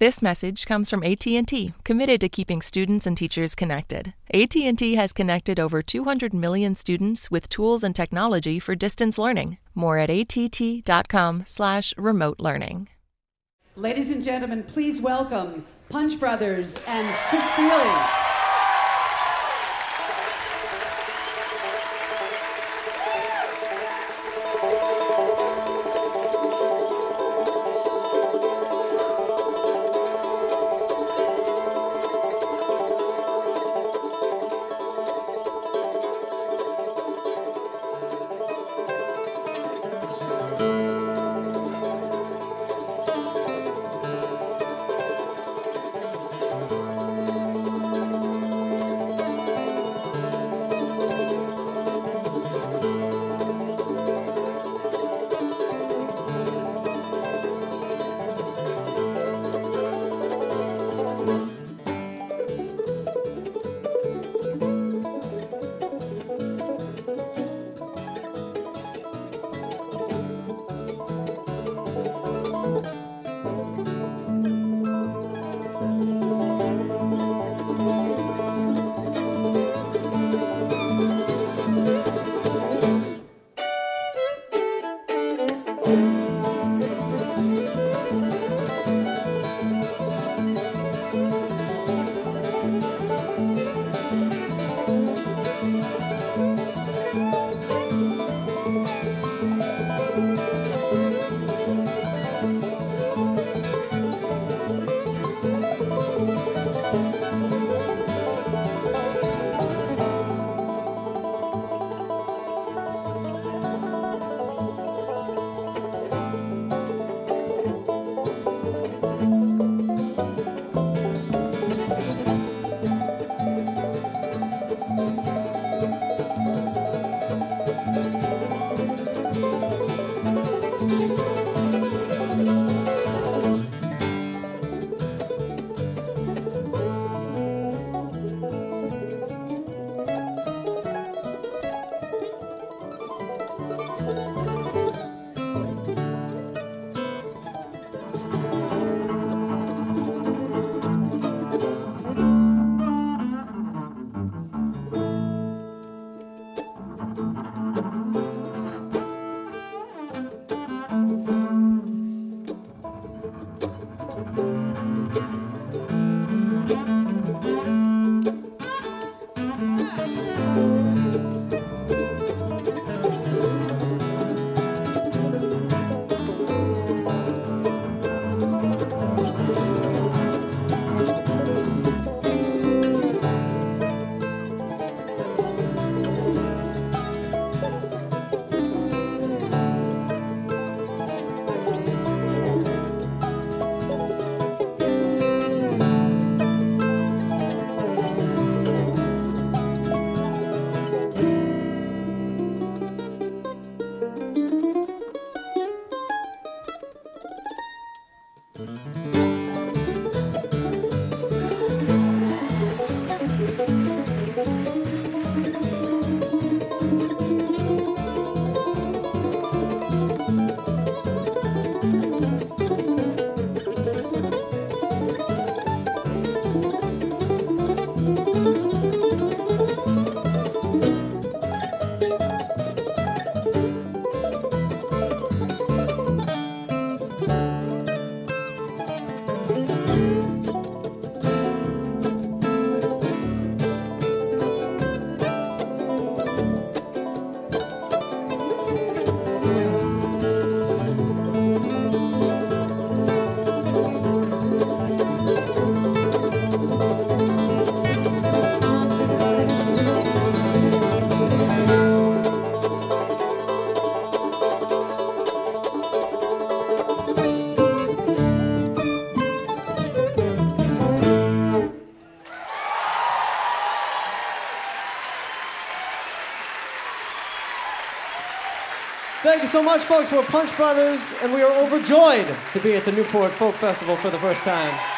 This message comes from AT&T, committed to keeping students and teachers connected. AT&T has connected over 200 million students with tools and technology for distance learning. More at att.com/remote learning. Ladies and gentlemen, please welcome Punch Brothers and Chris Thile. So much, folks. We're Punch Brothers, and we are overjoyed to be at the Newport Folk Festival for the first time.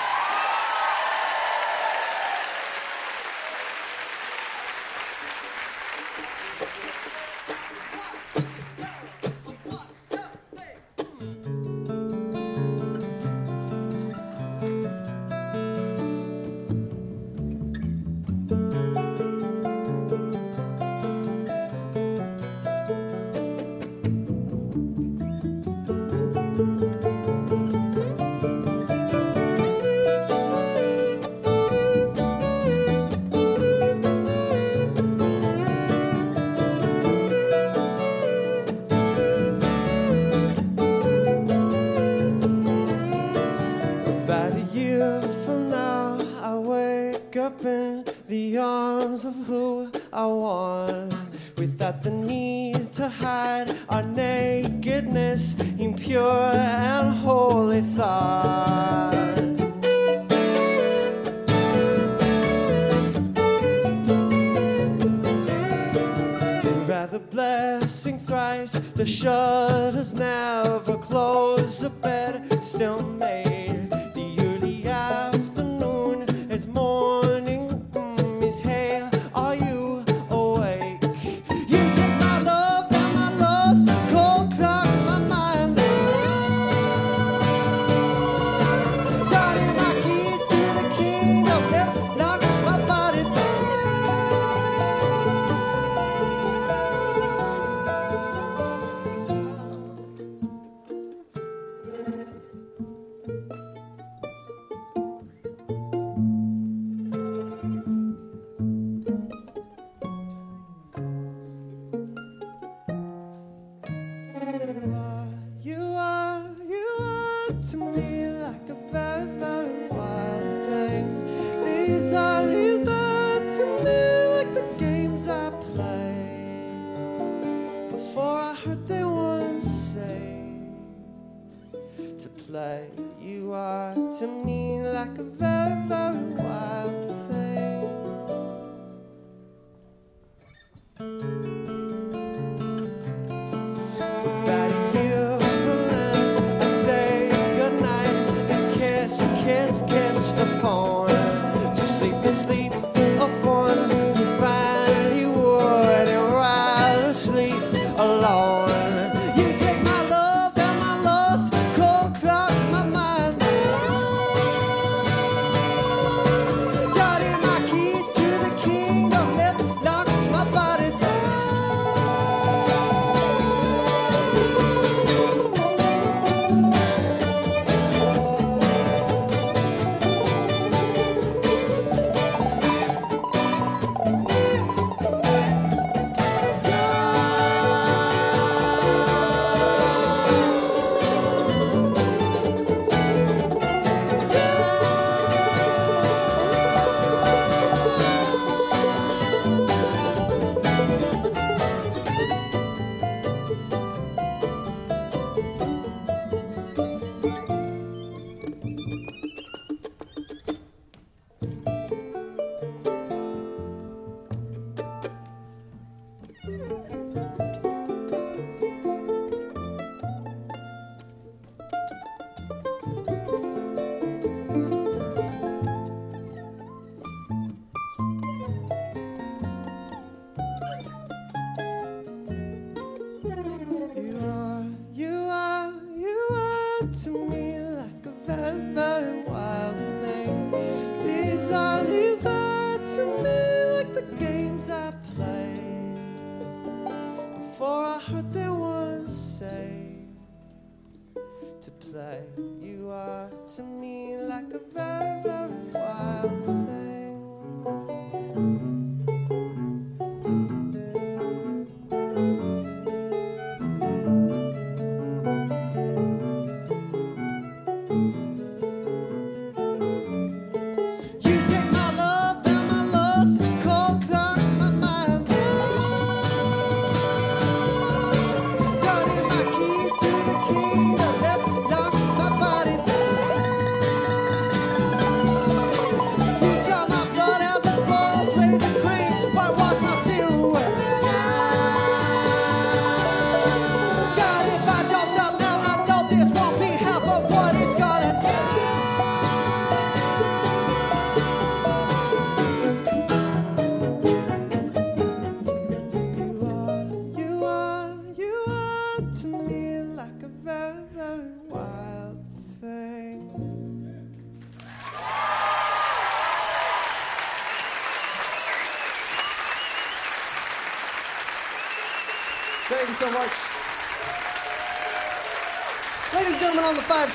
But a year from now, I wake up in the arms of who I want. Without the need to hide our nakedness, impure and holy thought. Rather, blessing thrice, the shutters never close, the bed still made.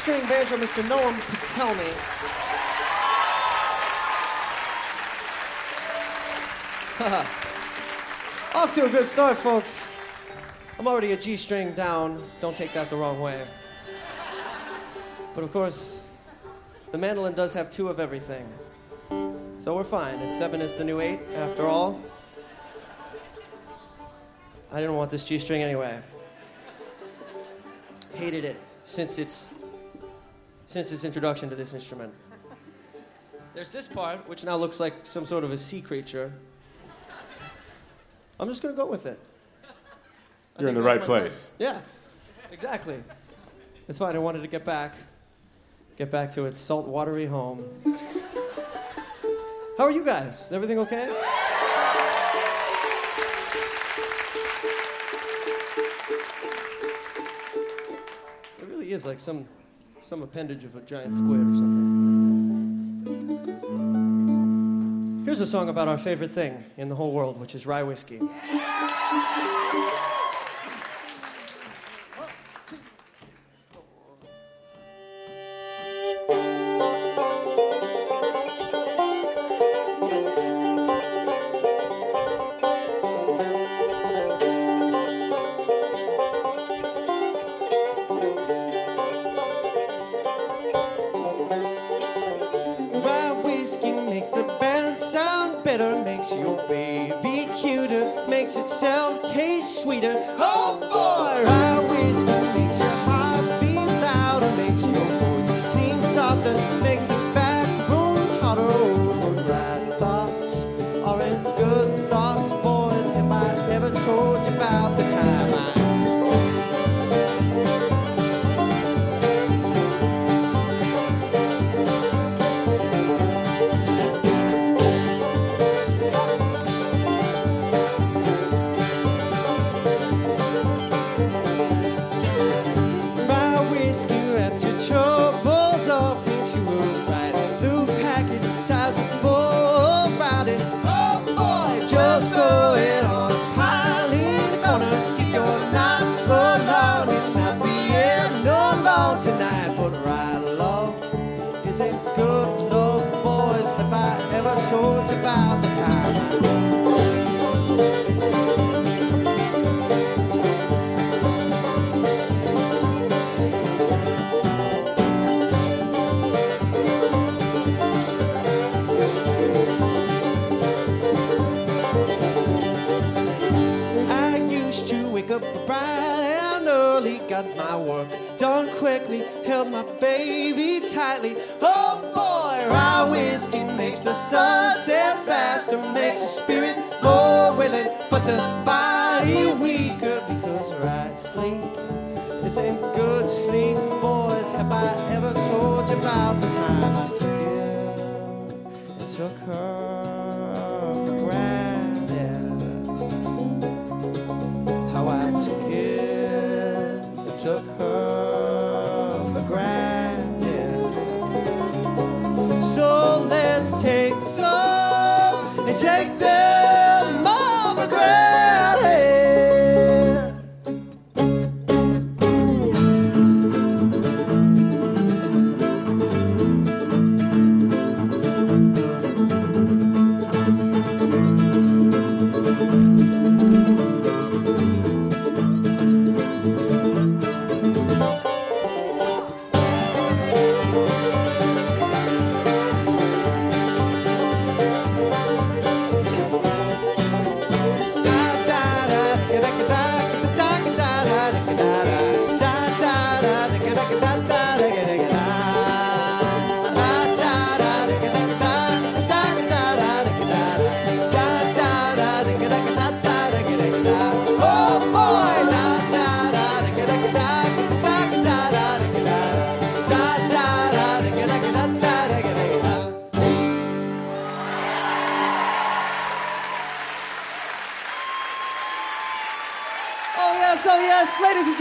string banjo, Mr. Noam me. Off to a good start, folks. I'm already a G string down. Don't take that the wrong way. But of course, the mandolin does have two of everything. So we're fine. And seven is the new eight, after all. I didn't want this G string anyway. Hated it since it's since its introduction to this instrument. There's this part, which now looks like some sort of a sea creature. I'm just gonna go with it. I You're in the right place. Yeah, exactly. It's fine. I wanted to get back, get back to its salt, watery home. How are you guys? Everything okay? It really is like some, some appendage of a giant squid or something. Here's a song about our favorite thing in the whole world, which is rye whiskey. Told about the time? I used to wake up bright and early, got my work done quickly, held my baby tightly. Makes the spirit more willing, but the body weaker because right sleep isn't good sleep, boys. Have I ever told you about the time I took you and took her for granted? how I took it, and took her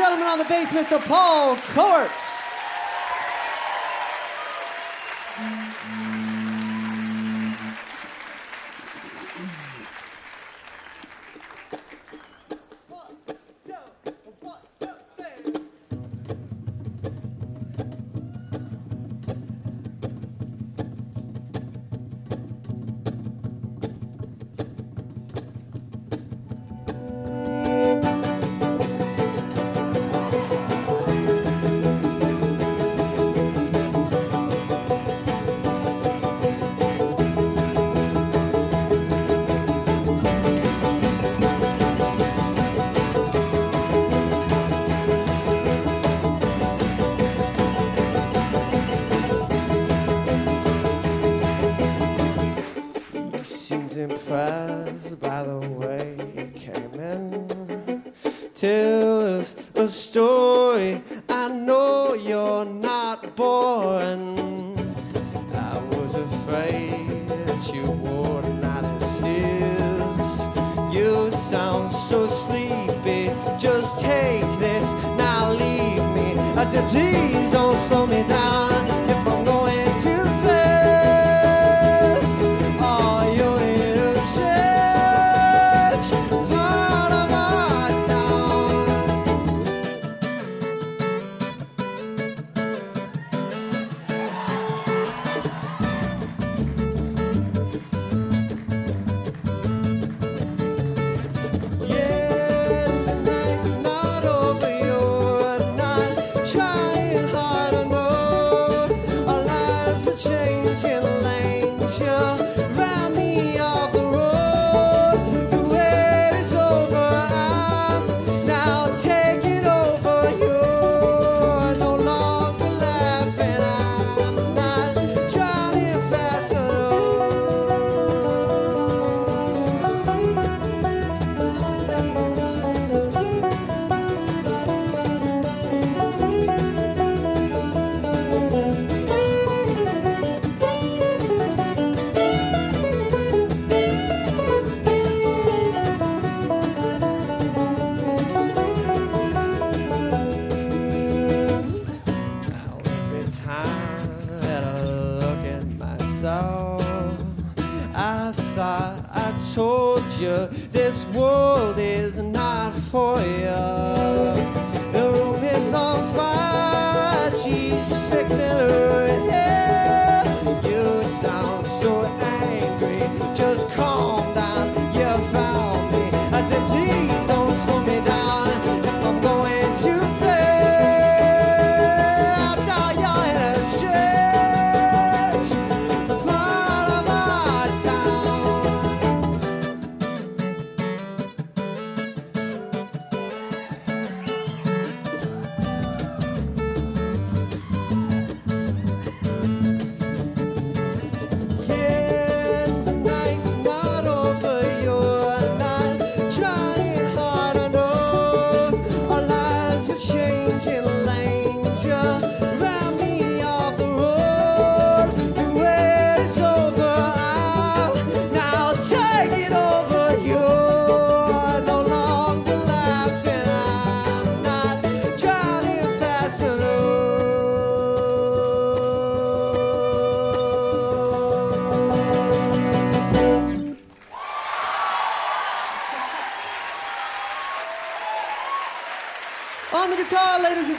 gentlemen, on the bass, Mr. Paul Kowert.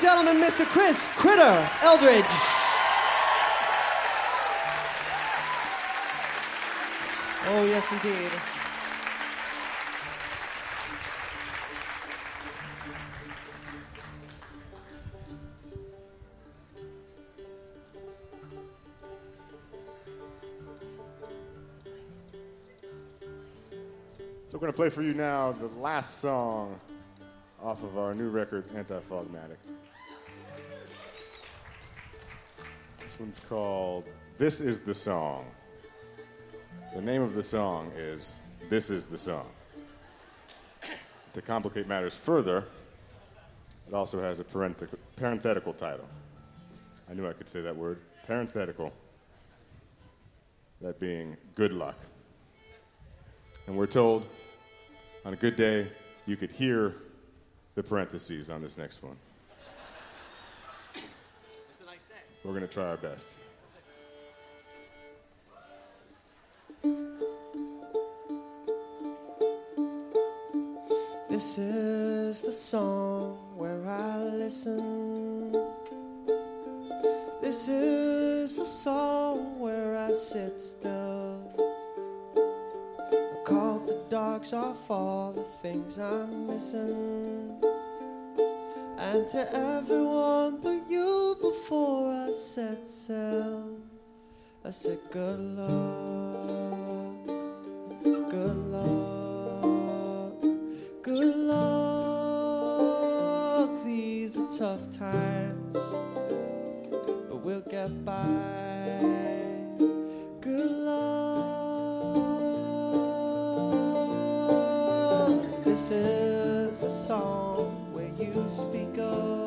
Gentlemen, Mr. Chris Critter Eldridge. Oh, yes, indeed. So we're going to play for you now the last song off of our new record, Antifogmatic. This one's called This Is the Song. The name of the song is This Is the Song. To complicate matters further, it also has a parenthetical, parenthetical title. I knew I could say that word, parenthetical. That being good luck. And we're told on a good day, you could hear the parentheses on this next one. It's a nice day. We're going to try our best. This is the song where I listen. This is the song where I sit still. I called the dogs off all the things I'm missing. And to everyone set sail. I said, Good luck, good luck, good luck. These are tough times, but we'll get by. Good luck. This is the song where you speak of.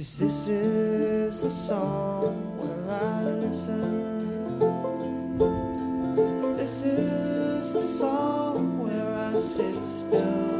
Cause this is the song where I listen. This is the song where I sit still.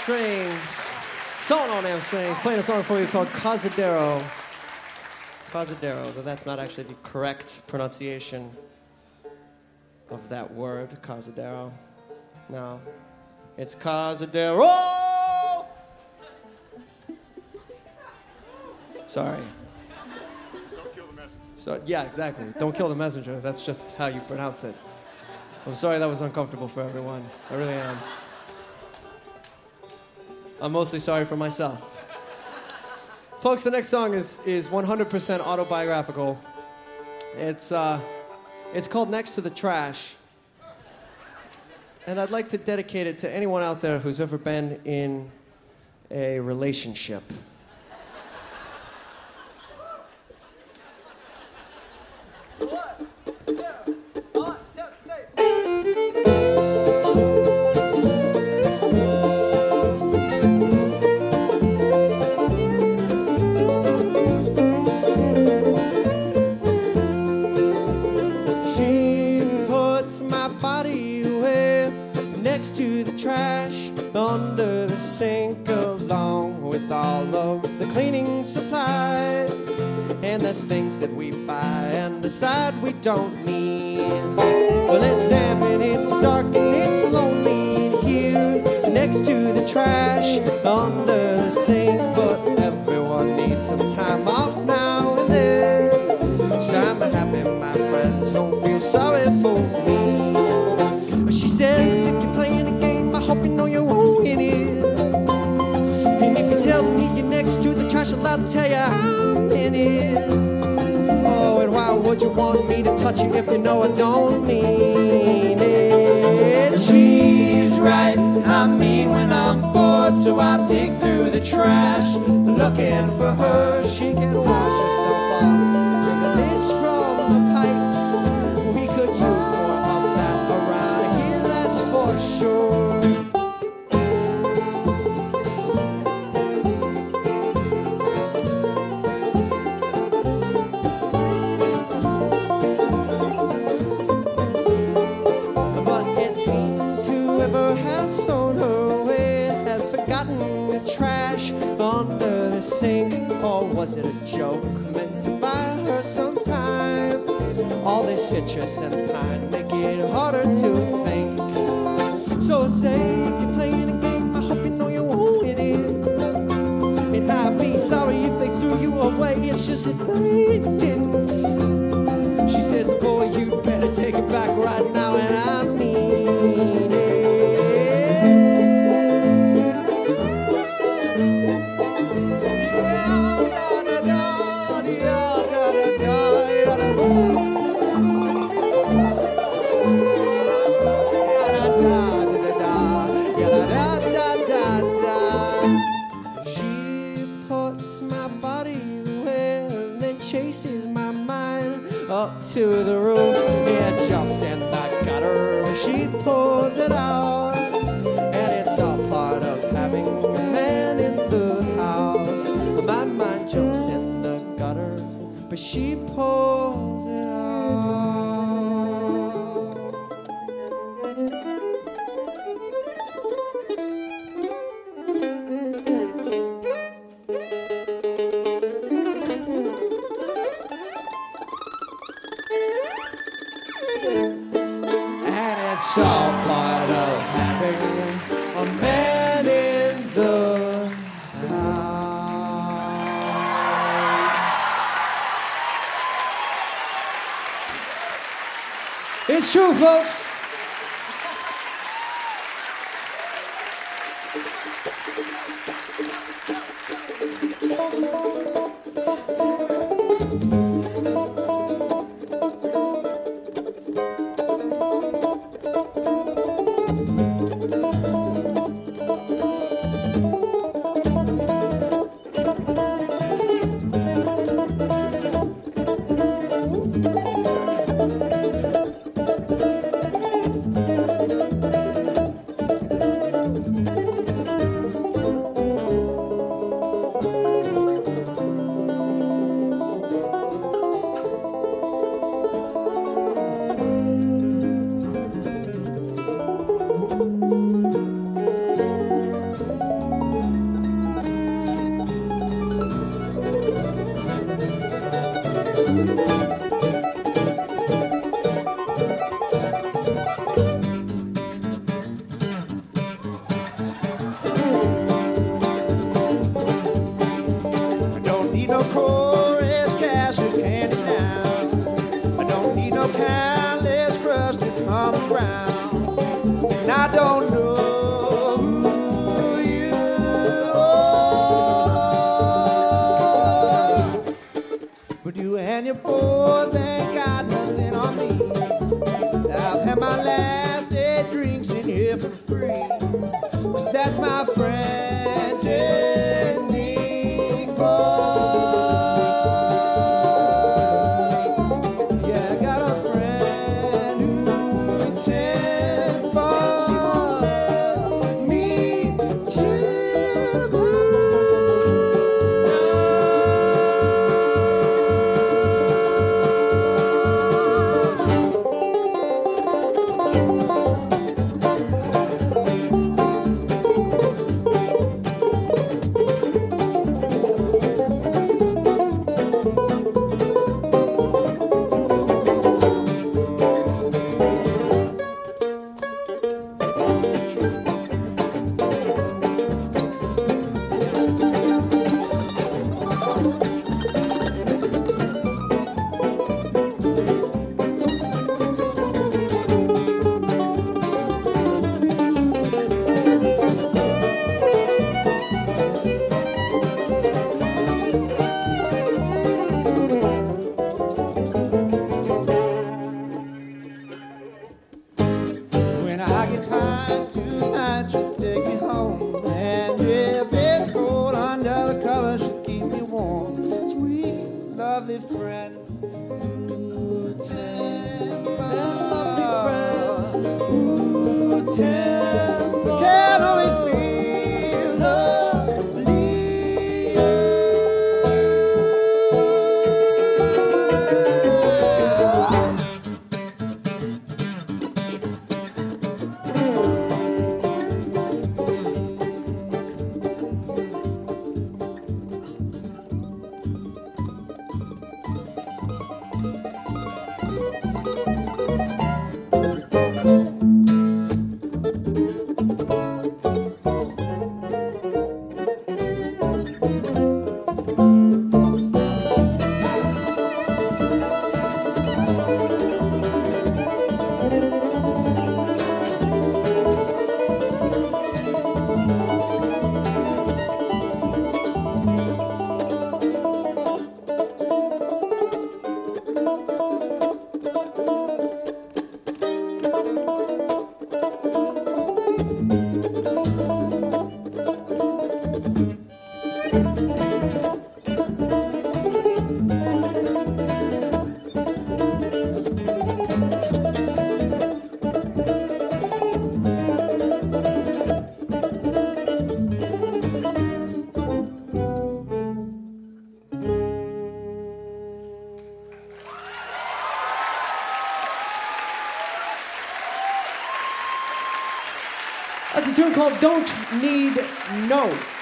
strings. Song on them strings. Playing a song for you called Cazadero. Cazadero, though that's not actually the correct pronunciation of that word, Cazadero. No, it's Cazadero. Sorry. Don't kill the messenger. So yeah, exactly. Don't kill the messenger. That's just how you pronounce it. I'm sorry that was uncomfortable for everyone. I really am. I'm mostly sorry for myself. Folks, the next song is is 100% autobiographical. It's uh, it's called Next to the Trash. And I'd like to dedicate it to anyone out there who's ever been in a relationship. She under the sink, along with all of the cleaning supplies and the things that we buy and decide we don't need. Well, it's damp and it's dark and it's lonely in here next to the trash under the sink, tell you in it. Oh, and why would you want me to touch you if you know I don't mean it? She's right, I mean when I'm bored, so I dig through the trash, looking for her. She can wash herself All this citrus and pine make it harder to think. So say if you're playing a game, I hope you know you won't win it. And I'd be sorry if they threw you away. It's just that they didn't. She says, boy, you better take it back right now, and I mean folks. A tune called Don't Need No.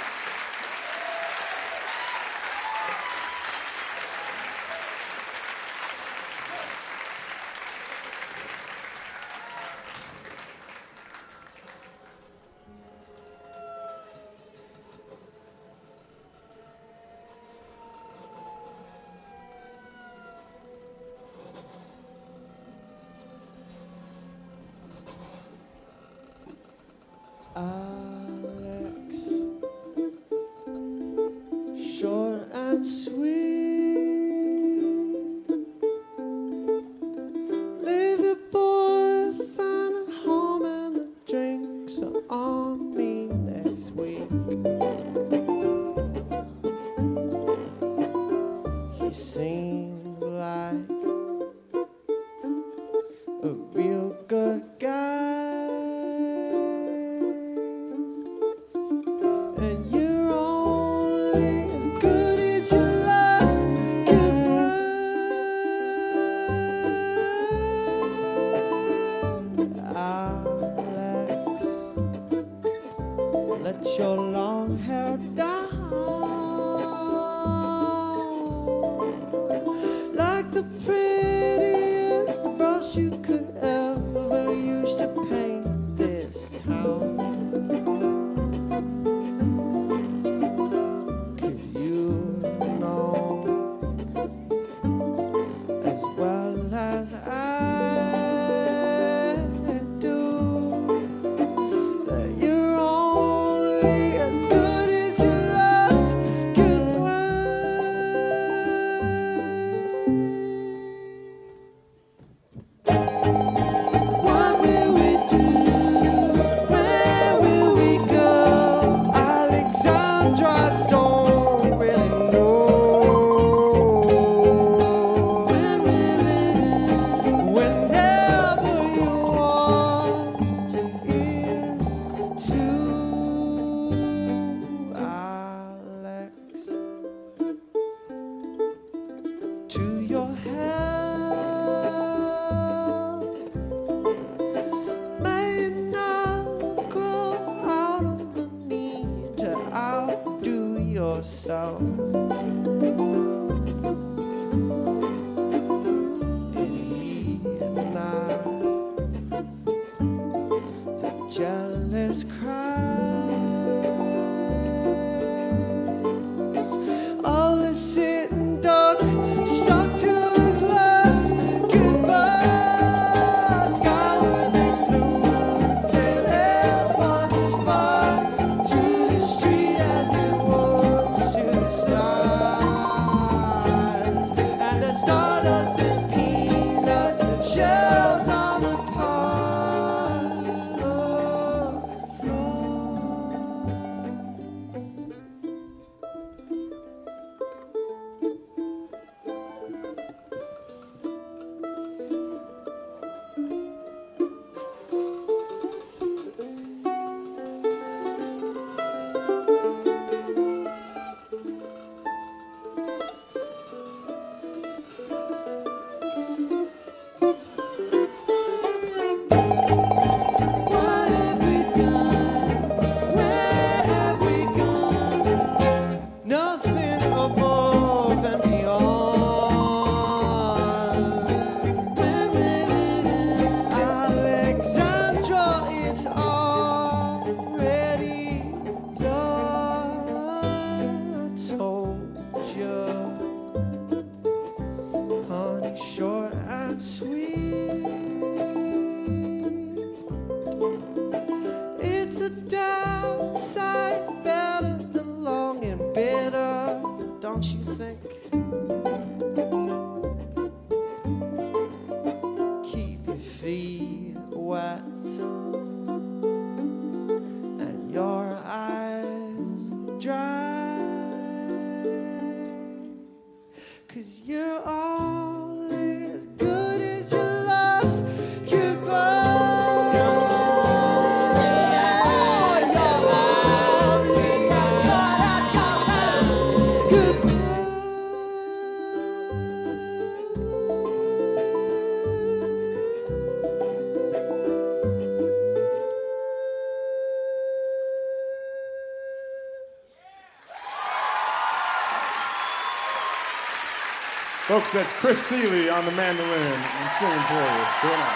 Folks, that's Chris Thile on the mandolin and singing for you. Sure.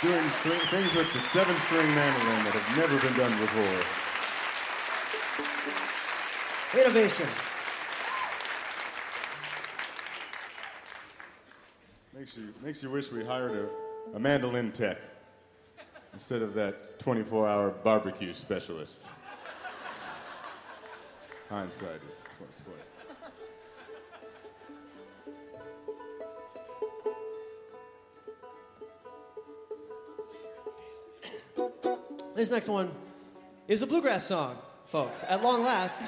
Doing th- things with the seven string mandolin that have never been done before. Innovation. Makes you, makes you wish we hired a, a mandolin tech instead of that 24 hour barbecue specialist. Hindsight is 2020. This next one is a bluegrass song, folks. At long last,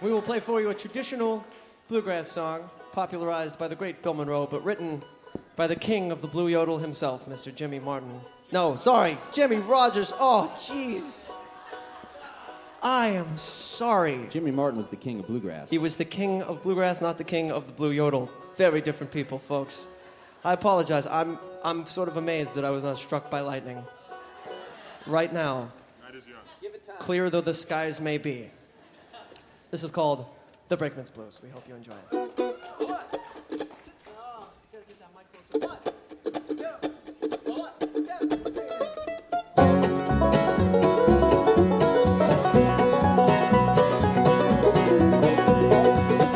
we will play for you a traditional bluegrass song popularized by the great Bill Monroe, but written by the king of the blue yodel himself, Mr. Jimmy Martin. No, sorry, Jimmie Rodgers. Oh, jeez. I am sorry. Jimmy Martin was the king of bluegrass. He was the king of bluegrass, not the king of the blue yodel. Very different people, folks. I apologize. I'm, I'm sort of amazed that I was not struck by lightning. Right now, clear though the skies may be. This is called The Brakeman's Blues. We hope you enjoy it.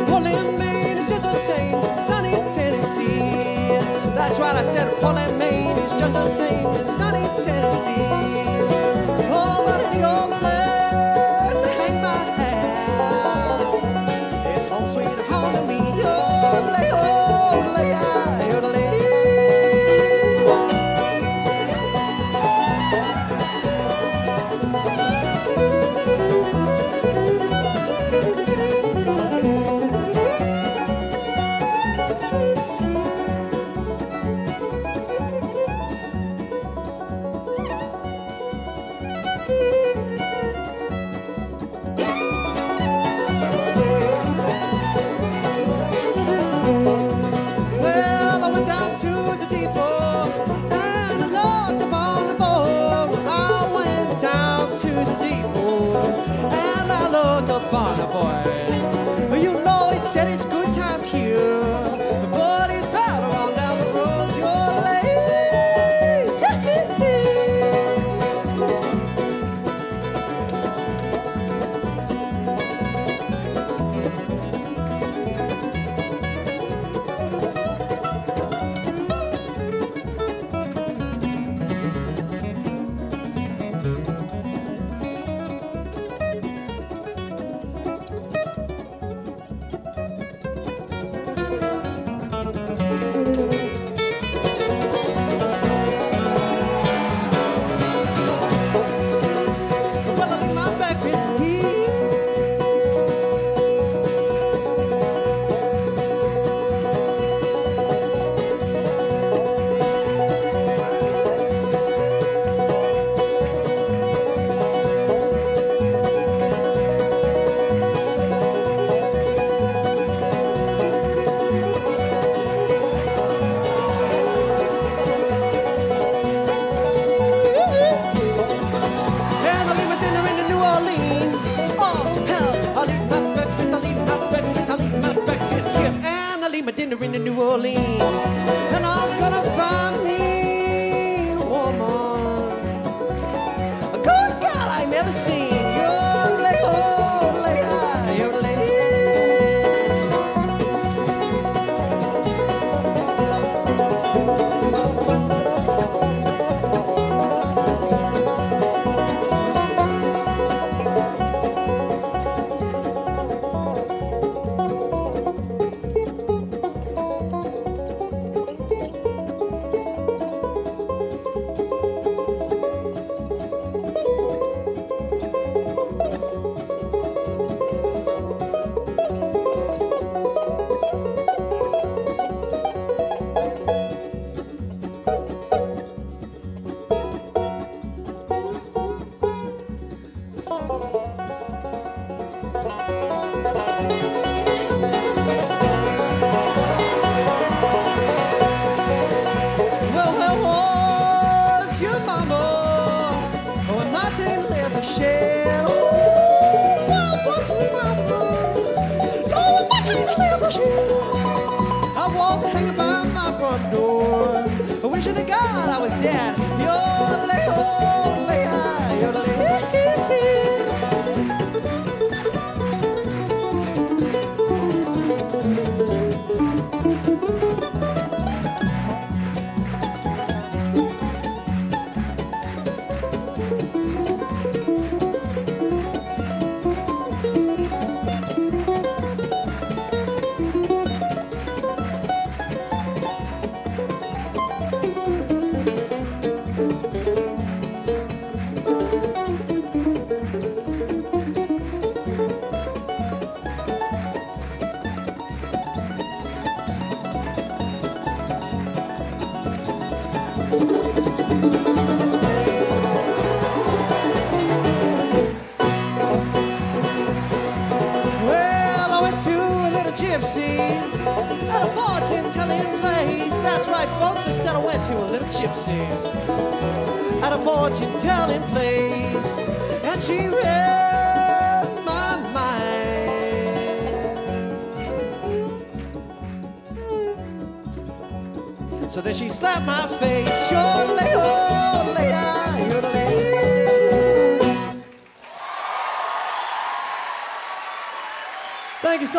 Portland, Maine is just the same as sunny Tennessee. That's right, I said Portland,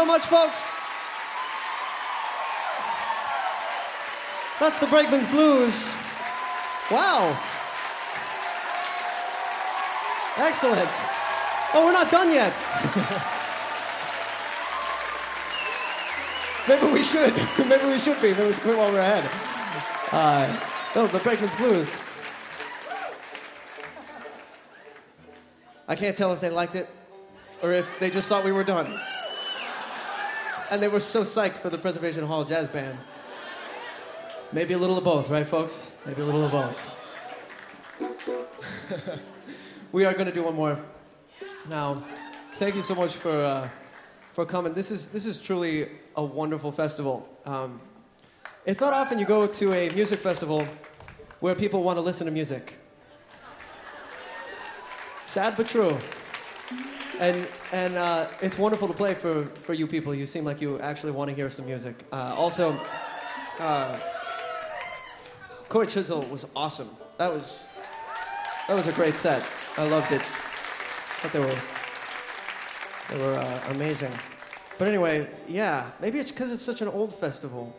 so much, folks. That's the Brakeman's Blues. Wow. Excellent. Oh, we're not done yet. Maybe we should. Maybe we should be. Maybe we should quit while we're ahead. Uh, no, the Brakeman's Blues. I can't tell if they liked it or if they just thought we were done. And they were so psyched for the Preservation Hall Jazz Band. Maybe a little of both, right, folks? Maybe a little of both. we are going to do one more. Now, thank you so much for, uh, for coming. This is, this is truly a wonderful festival. Um, it's not often you go to a music festival where people want to listen to music. Sad but true. And, and uh, it's wonderful to play for, for you people. You seem like you actually want to hear some music. Uh, also, uh, Cory Chisel was awesome. That was, that was a great set. I loved it. They were, they were uh, amazing. But anyway, yeah, maybe it's because it's such an old festival,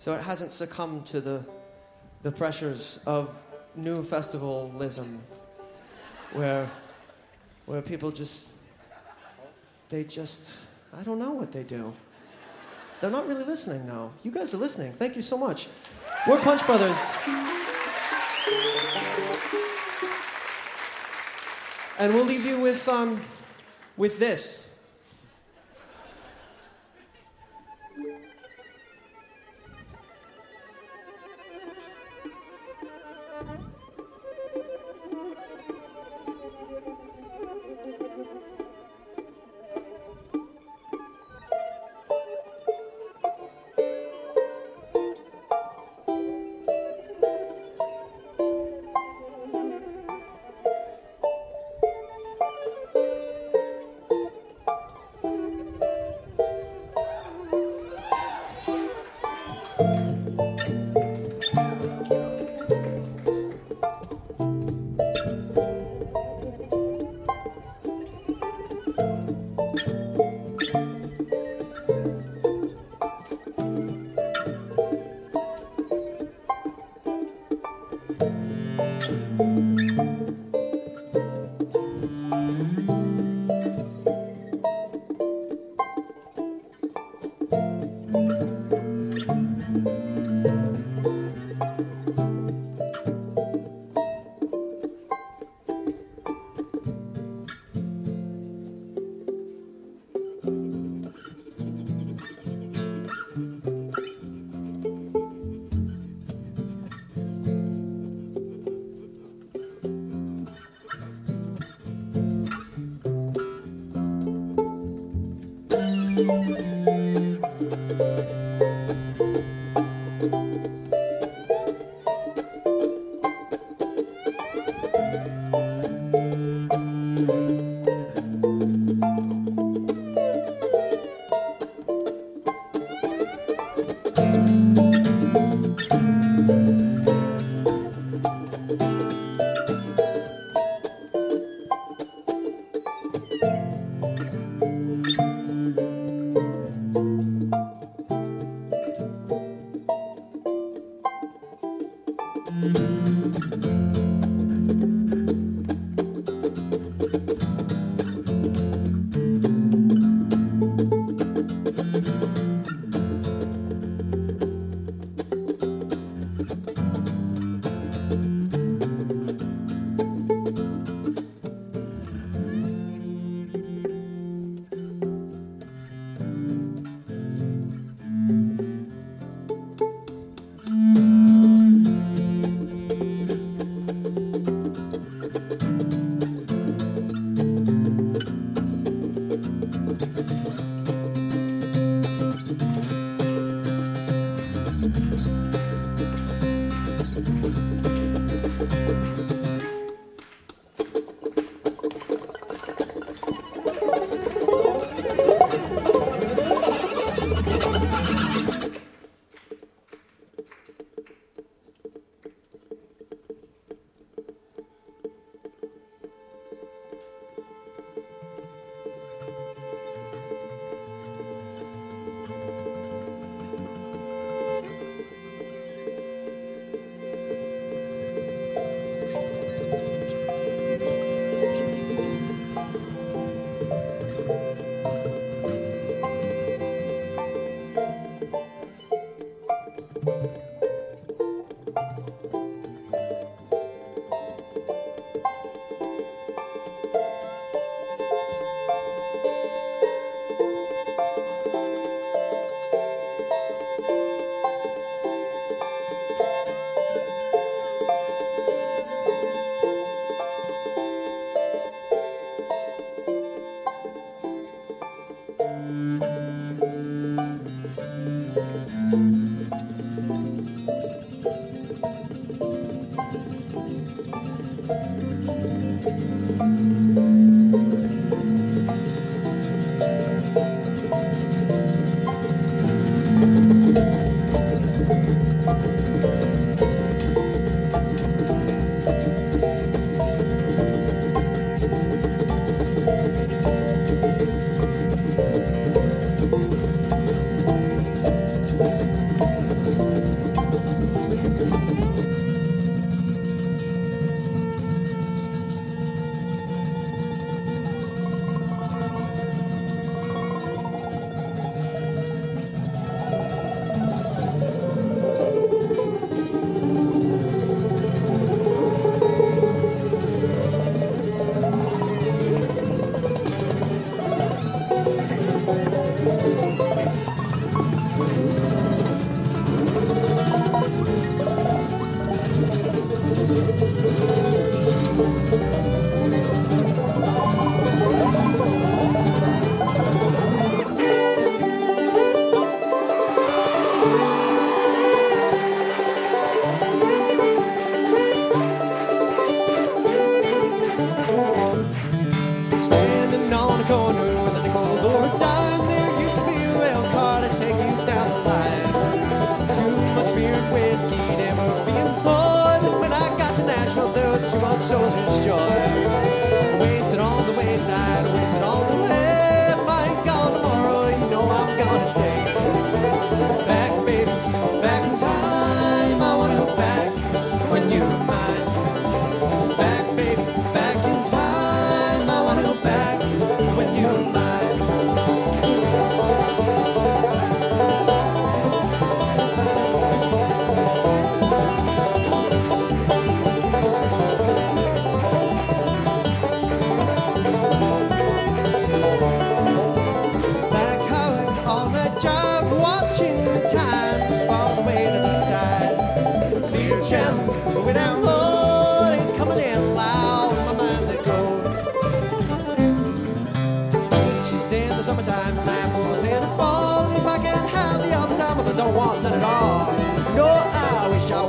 so it hasn't succumbed to the, the pressures of new festivalism, where, where people just they just, I don't know what they do. They're not really listening now. You guys are listening. Thank you so much. We're Punch Brothers. And we'll leave you with, um, with this.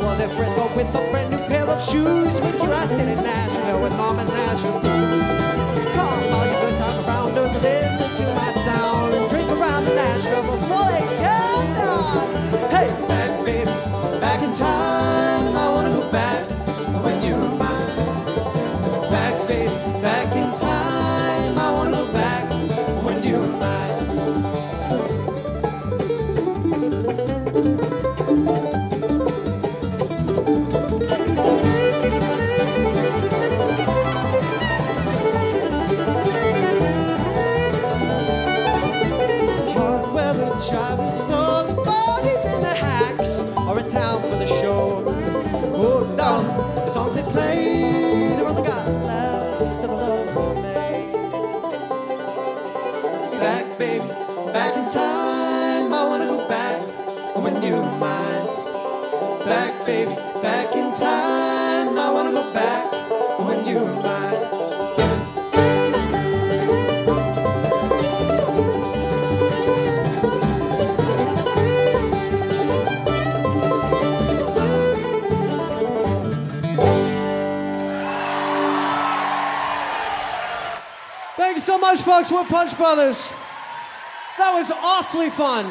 was in Frisco with a brand new pair of shoes. With I sit sitting now. Much, folks. We're Punch Brothers. That was awfully fun.